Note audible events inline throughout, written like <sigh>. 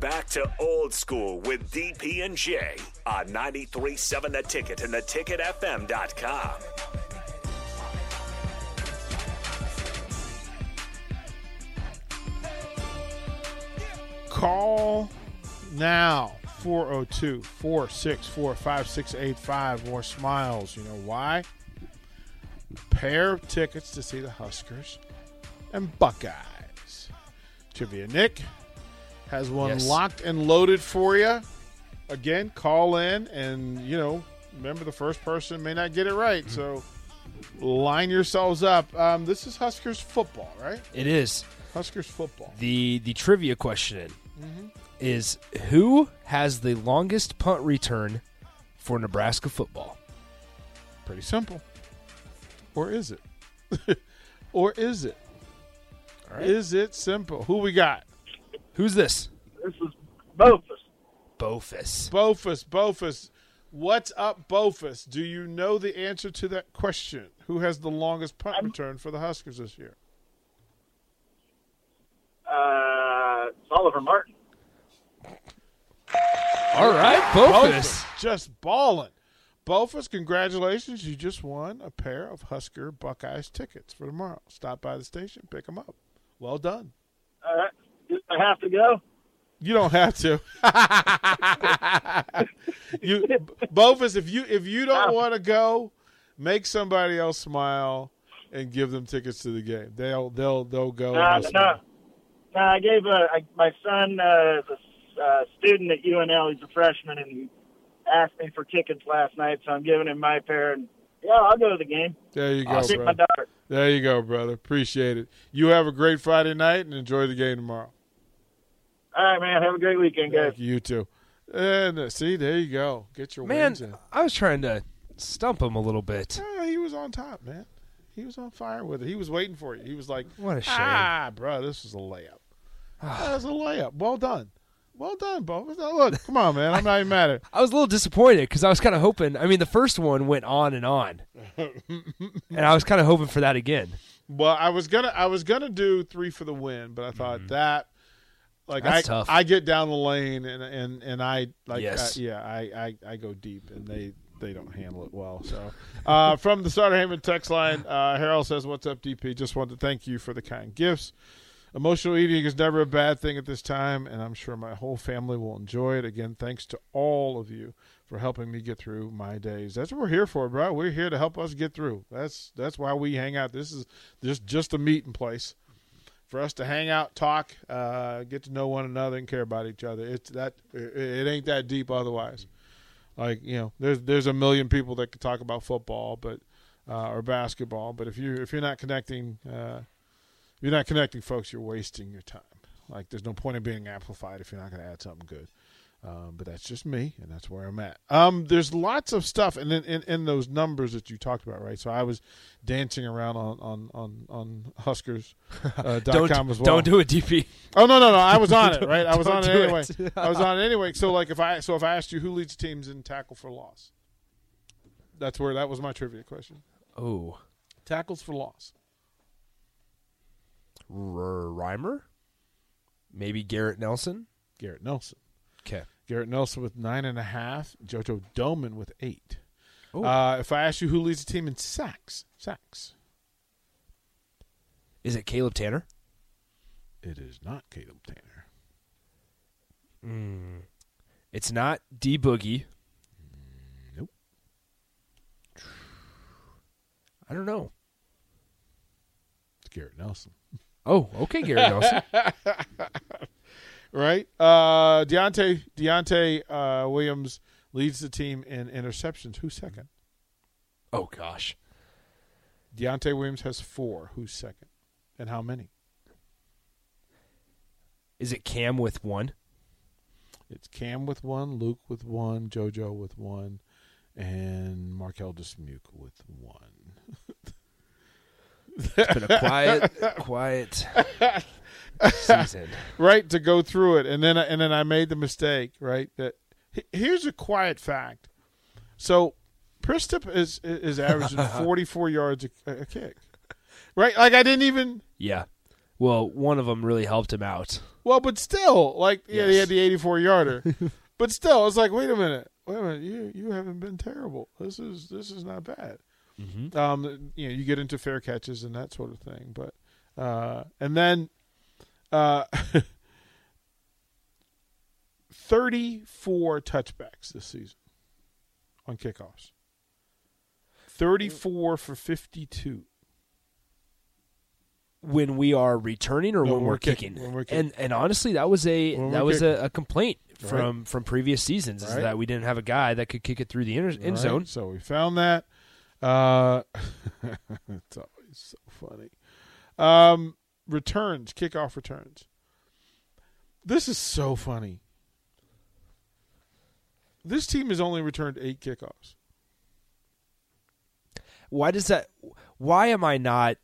Back to old school with DP and J on 93.7 The Ticket and theticketfm.com. Call now 402 464 5685. More smiles. You know why? Pair of tickets to see the Huskers and Buckeyes. Trivia Nick has one Yes. locked and loaded for you. Again, call in and, you know, remember the first person may not get it right. So line yourselves up. Um, this is Huskers football, right? It is Huskers football. the the trivia question is who has the longest punt return for Nebraska football? Pretty simple. Or is it? <laughs> or is it? Is it simple? Who we got? Who's this? This is both. Bofus. Bofus. Bofus. What's up, Bofus? Do you know the answer to that question? Who has the longest punt return for the Huskers this year? Uh, it's Oliver Martin. All right, Bofus. Just balling. Bofus, congratulations. You just won a pair of Husker Buckeyes tickets for tomorrow. Stop by the station, pick them up. Well done. All right. I have to go? You don't have to. <laughs> you, Bofus, if you if you don't want to go, make somebody else smile and give them tickets to the game. They'll they'll they'll go. No, and no, no. No, I gave a, I, my son uh, is a uh, student at UNL. He's a freshman, and he asked me for tickets last night, so I'm giving him my pair. And yeah, I'll go to the game. There you go, I'll my brother. Dart. There you go, brother. Appreciate it. You have a great Friday night and enjoy the game tomorrow. All right, man. Have a great weekend, guys. Thank you, you too. And uh, see, there you go. Get your Man, wins in. I was trying to stump him a little bit. Yeah, he was on top, man. He was on fire with it. He was waiting for you. He was like, What a shame. Ah, bro, this is a layup. that was a layup. Well done. Well done, Bo. Look, come on, man. I'm not even mad at it. <laughs> I was a little disappointed because I was kind of hoping. I mean, the first one went on and on, <laughs> and I was kind of hoping for that again. Well, I was gonna I was gonna do three for the win, but I thought that like That's I tough. I get down the lane and and and I like Yes. I- yeah I, I I go deep and they they don't handle it well. So uh, from the Starter Hammond text line, uh, Harold says, "What's up, DP? Just wanted to thank you for the kind gifts." Emotional eating is never a bad thing at this time, and I'm sure my whole family will enjoy it. Again, thanks to all of you for helping me get through my days. That's what we're here for, bro. We're here to help us get through. That's that's why we hang out. This is just just a meeting place for us to hang out, talk, uh, get to know one another, and care about each other. It's that it, ain't that deep otherwise. Like you know, there's there's a million people that could talk about football, but uh, or basketball, but if you if you're not connecting, uh, you're not connecting folks, you're wasting your time. Like there's no point in being amplified if you're not going to add something good. Um, but that's just me, and that's where I'm at. Um, there's lots of stuff, and in, in, in those numbers that you talked about, right? So I was dancing around on on on, on Huskers uh, <laughs> dot Don't com as well. don't do it, DP. Oh no no no! I was on it, <laughs> right? I was on it anyway. it. I was on it anyway. So like if I so if I asked you who leads teams in tackle for loss, that's where that was my trivia question. Oh, Tackles for loss. Reimer, maybe Garrett Nelson. Garrett Nelson. Okay. Garrett Nelson with nine and a half. JoJo Domann with eight. Uh, if I ask you who leads the team in sacks, sacks, Is it Caleb Tannor? it is not Caleb Tannor. It's not D Boogie. Nope. I don't know. It's Garrett Nelson. Oh, okay, Gary Nelson. <laughs> Right? Uh, Deontai Deontai uh, Williams leads the team in interceptions. Who's second? oh gosh, Deontai Williams has four. Who's second? And how many? is it Cam with one? It's Cam with one, Luke with one, JoJo with one, and Marquel Dismuke with one. It's been a quiet, <laughs> quiet season. right to go through it, and then and then I made the mistake. Right that here's a quiet fact. So Przystup is is averaging <laughs> 44 yards a, a kick. Right, like I didn't even Yeah, Well, one of them really helped him out. Well, but still, like yeah, he had the 84 yarder, <laughs> but still, it's like wait a minute, wait a minute, you you haven't been terrible. This is this is not bad. Mm-hmm. Um, you know, you get into fair catches and that sort of thing, but uh, and then uh, <laughs> 34 touchbacks this season on kickoffs. 34 for 52. When we are returning or No, when we're we're kicking, kicking. when we're kicking. And and honestly, that was a When that was a, a complaint Right. from from previous seasons is Right. that we didn't have a guy that could kick it through the end Right? zone. So we found that. Uh, <laughs> it's always so funny. Um, returns, kickoff returns. This is so funny. This team has only returned eight kickoffs. Why does that? Why am I not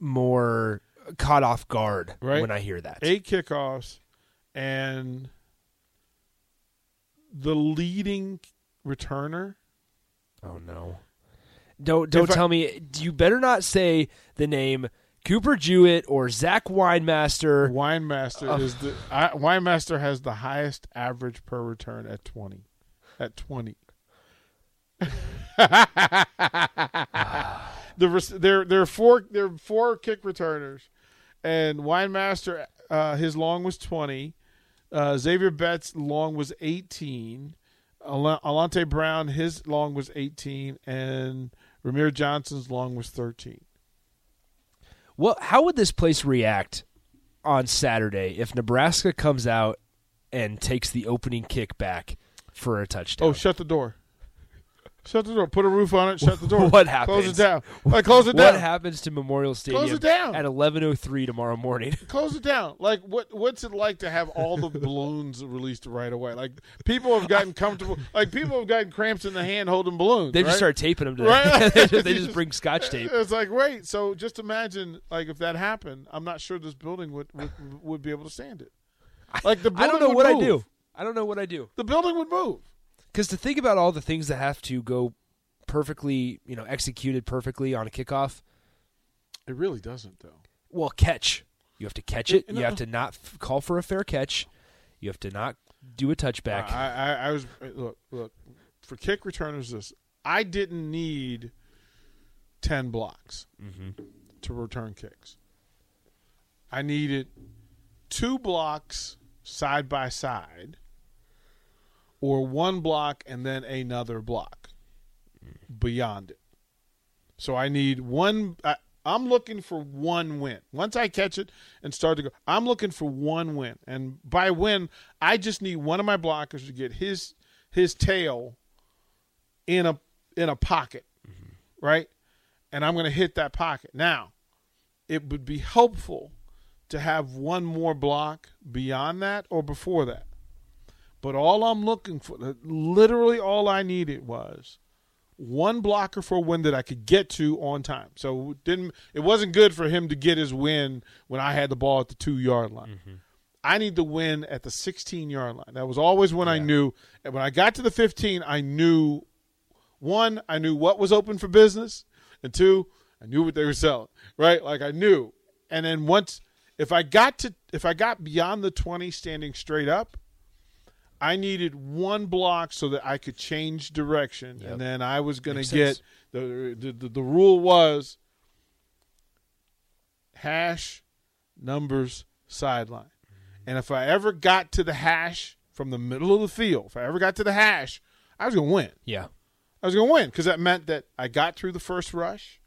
more caught off guard Right. when I hear that? Eight kickoffs, and the leading returner. Oh no! Don't don't If I- tell me. You better not say the name Cooper Jewett or Zach Weinmaster. Winemaster Ugh. is the I, Weinmaster has the highest average per return at twenty. At twenty. <laughs> the there there are four there are four kick returners, and Weinmaster uh, his long was twenty. Uh, Xavier Betts long was eighteen. Al- Alante Brown his long was eighteen, and Rahmir Johnson's long was thirteen. Well, how would this place react on Saturday if Nebraska comes out and takes the opening kick back for a touchdown? Oh, shut the door. Shut the door. Put a roof on it. Shut the <laughs> door. What happens? Close it down. Like close it down. what happens to Memorial Stadium Close it down. at 11:03 tomorrow morning? <laughs> Close it down. Like what? What's it like to have all the balloons released right away? Like people have gotten comfortable. Like people have gotten cramps in the hand holding balloons. They just start taping them to Right? <laughs> they, just, they just bring scotch tape. It's like wait. So just imagine, like if that happened, I'm not sure this building would would, would be able to stand it. Like the building. I don't know what I do. I don't know what I do. The building would move. Because to think about all the things that have to go perfectly, you know, executed perfectly on a kickoff. It really doesn't though. Well, catch. You have to catch it. You have to not f- call for a fair catch. You have to not do a touchback. I, I, I was uh, look look for kick returners. This I didn't need ten blocks mm-hmm. to return kicks. I needed two blocks side by side, or one block and then another block beyond it. So I need one. I, I'm looking for one win. Once I catch it and start to go, I'm looking for one win. And by win, I just need one of my blockers to get his his tail in a in a pocket, right? And I'm going to hit that pocket. Now, it would be helpful to have one more block beyond that or before that. But all I'm looking for, literally all I needed was one blocker for a win that I could get to on time. So it didn't it wasn't good for him to get his win when I had the ball at the two yard line. Mm-hmm. I need the win at the 16 yard line. That was always when I knew. And when I got to the 15, I knew one, I knew what was open for business, and two, I knew what they were selling. Right? Like I knew. And then once if I got to if I got beyond the 20 standing straight up, I needed one block so that I could change direction, Yep. and then I was going to get the, the the the rule was hash numbers sideline, mm-hmm. and if I ever got to the hash from the middle of the field, if I ever got to the hash, I was going to win. yeah. I was going to win because that meant that I got through the first rush.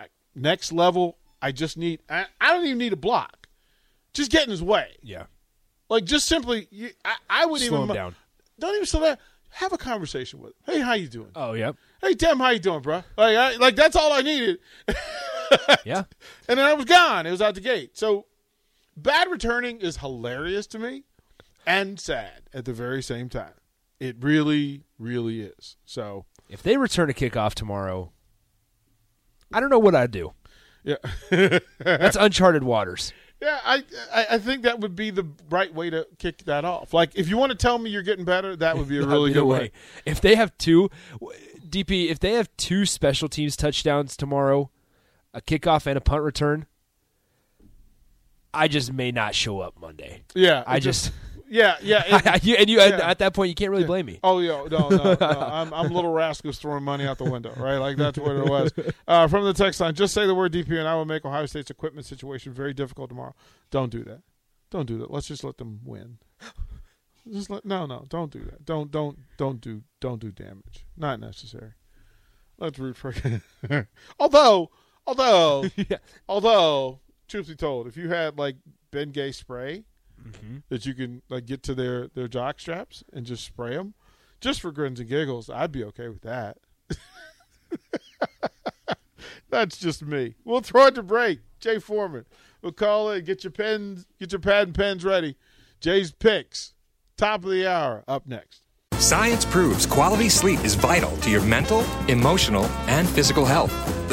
I, next level, I just need. I, I don't even need a block. Just get in his way. Yeah. Like just simply, you, I, I would Slow even him down. Don't even slow down. Have a conversation with. Him. Hey, how you doing? Oh, yep. Hey, Tim, how you doing, bro? Like, I, like that's all I needed, <laughs> Yeah. and then I was gone. It was out the gate. So, bad returning is hilarious to me, and sad at the very same time. It really, really is. So, If they return a kickoff tomorrow, I don't know what I'd do. yeah, <laughs> That's uncharted waters. Yeah. I, I, I think that would be the right way to kick that off. Like, if you want to tell me you're getting better, that would be a <laughs> really be good way. If they have two, DP, if they have two special teams touchdowns tomorrow, a kickoff and a punt return, I just may not show up Monday. Yeah, I it just, yeah, yeah. <laughs> it- you, and you yeah. at that point you can't really blame me. Oh yeah, no, no, no. <laughs> I'm, I'm little rascals throwing money out the window, right? Like that's what it was. Uh, from the text line, just say the word DP, and I will make Ohio State's equipment situation very difficult tomorrow. Don't do that. Don't do that. Let's just let them win. Just let no, no. Don't do that. Don't, don't, don't do, don't do damage. Not necessary. Let's root for. <laughs> although, although, yeah. although, truth be told, if you had like Ben Gay spray Mm-hmm. that you can like get to their their jock straps and just spray them, just for grins and giggles, I'd be okay with that. <laughs> That's just me. We'll throw it to break. Jay Foreman. We'll call it. Get your pens, get your pad and pens ready. Jay's picks. Top of the hour. Up next. Science proves quality sleep is vital to your mental, emotional, and physical health.